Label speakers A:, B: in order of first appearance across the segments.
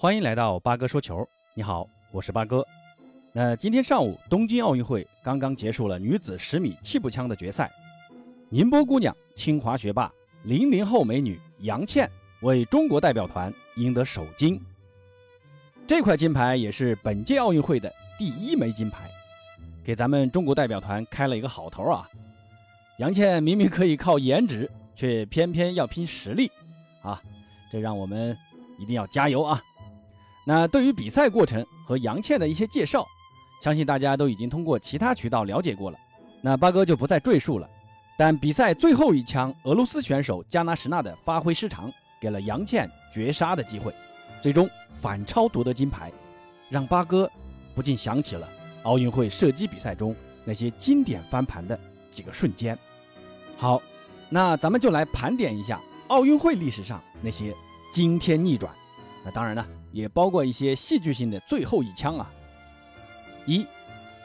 A: 欢迎来到八哥说球。你好，我是八哥。那今天上午，东京奥运会刚刚结束了女子十米气步枪的决赛，宁波姑娘、清华学霸、零零后美女杨倩为中国代表团赢得首金。这块金牌也是本届奥运会的第一枚金牌，给咱们中国代表团开了一个好头啊！杨倩明明可以靠颜值，却偏偏要拼实力啊！这让我们一定要加油啊！那对于比赛过程和杨倩的一些介绍，相信大家都已经通过其他渠道了解过了，那八哥就不再赘述了。但比赛最后一枪，俄罗斯选手加纳什纳的发挥失常，给了杨倩绝杀的机会，最终反超夺得金牌，让八哥不禁想起了奥运会射击比赛中那些经典翻盘的几个瞬间。好，那咱们就来盘点一下奥运会历史上那些惊天逆转。那当然呢，也包括一些戏剧性的最后一枪啊。一，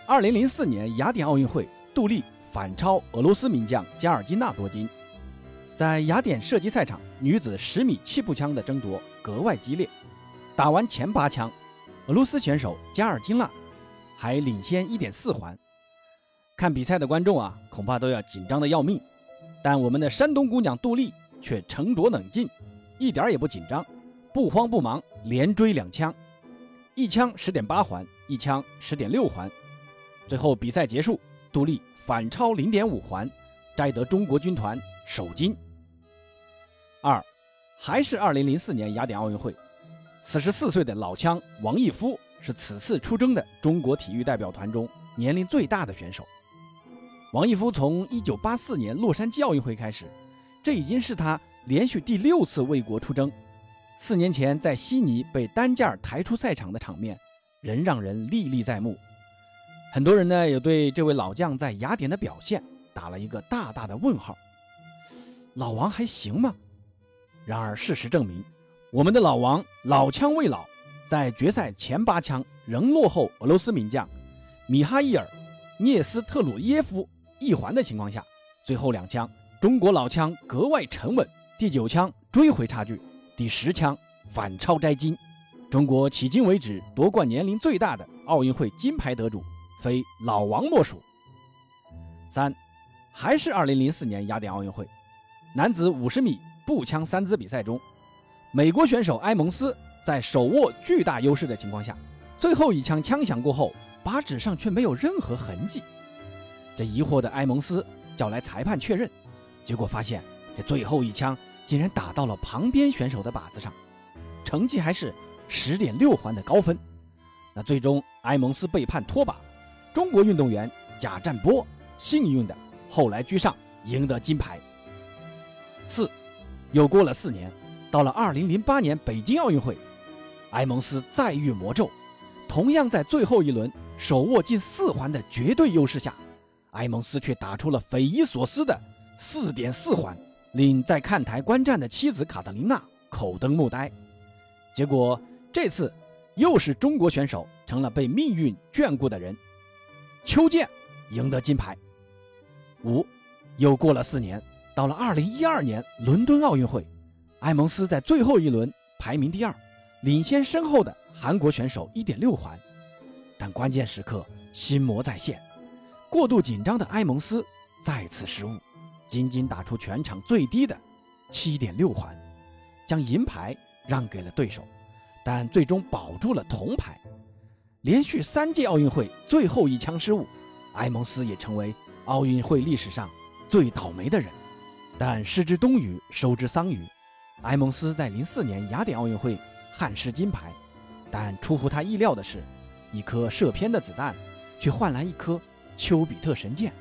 A: 二零零四年雅典奥运会，杜丽反超俄罗斯名将加尔金娜夺金。在雅典射击赛场，女子十米气步枪的争夺格外激烈。打完前八枪，俄罗斯选手加尔金娜还领先一点四环。看比赛的观众啊，恐怕都要紧张的要命。但我们的山东姑娘杜丽却沉着冷静，一点也不紧张。不慌不忙，连追两枪，一枪十点八环，一枪十点六环。最后比赛结束，杜丽反超零点五环，摘得中国军团首金。二，还是二零零四年雅典奥运会，四十四岁的老枪王义夫是此次出征的中国体育代表团中年龄最大的选手。王义夫从一九八四年洛杉矶奥运会开始，这已经是他连续第六次为国出征。四年前在悉尼被单件抬出赛场的场面，仍让人历历在目。很多人呢也对这位老将在雅典的表现打了一个大大的问号。老王还行吗？然而事实证明，我们的老王老枪未老，在决赛前八枪仍落后俄罗斯名将米哈伊尔·涅斯特鲁耶夫一环的情况下，最后两枪中国老枪格外沉稳，第九枪追回差距。第十枪反超摘金，中国迄今为止夺冠年龄最大的奥运会金牌得主，非老王莫属。三，还是二零零四年雅典奥运会，男子五十米步枪三姿比赛中，美国选手埃蒙斯在手握巨大优势的情况下，最后一枪枪响过后，靶纸上却没有任何痕迹。这疑惑的埃蒙斯叫来裁判确认，结果发现这最后一枪。竟然打到了旁边选手的靶子上，成绩还是十点六环的高分。那最终埃蒙斯被判脱靶，中国运动员贾占波幸运的后来居上，赢得金牌。四，又过了四年，到了二零零八年北京奥运会，埃蒙斯再遇魔咒，同样在最后一轮手握近四环的绝对优势下，埃蒙斯却打出了匪夷所思的四点四环。令在看台观战的妻子卡特琳娜口瞪目呆。结果这次又是中国选手成了被命运眷顾的人，邱健赢得金牌。五，又过了四年，到了二零一二年伦敦奥运会，埃蒙斯在最后一轮排名第二，领先身后的韩国选手一点六环。但关键时刻心魔再现，过度紧张的埃蒙斯再次失误。仅仅打出全场最低的七点六环，将银牌让给了对手，但最终保住了铜牌。连续三届奥运会最后一枪失误，埃蒙斯也成为奥运会历史上最倒霉的人。但失之东隅，收之桑榆。埃蒙斯在零四年雅典奥运会憾失金牌，但出乎他意料的是，一颗射偏的子弹却换来一颗丘比特神箭。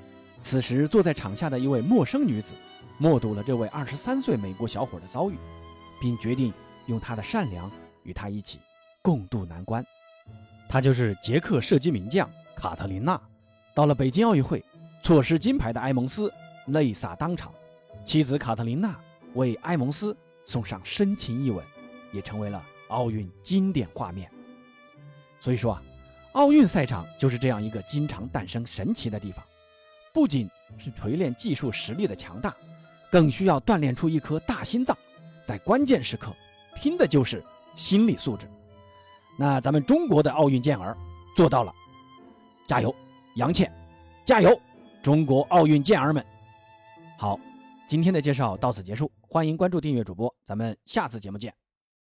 A: 此时，坐在场下的一位陌生女子，目睹了这位二十三岁美国小伙的遭遇，并决定用她的善良与他一起共度难关。她就是捷克射击名将卡特琳娜。到了北京奥运会，错失金牌的埃蒙斯泪洒当场，妻子卡特琳娜为埃蒙斯送上深情一吻，也成为了奥运经典画面。所以说啊，奥运赛场就是这样一个经常诞生神奇的地方。不仅是锤炼技术实力的强大，更需要锻炼出一颗大心脏，在关键时刻拼的就是心理素质。那咱们中国的奥运健儿做到了，加油，杨倩，加油，中国奥运健儿们！好，今天的介绍到此结束，欢迎关注订阅主播，咱们下次节目见。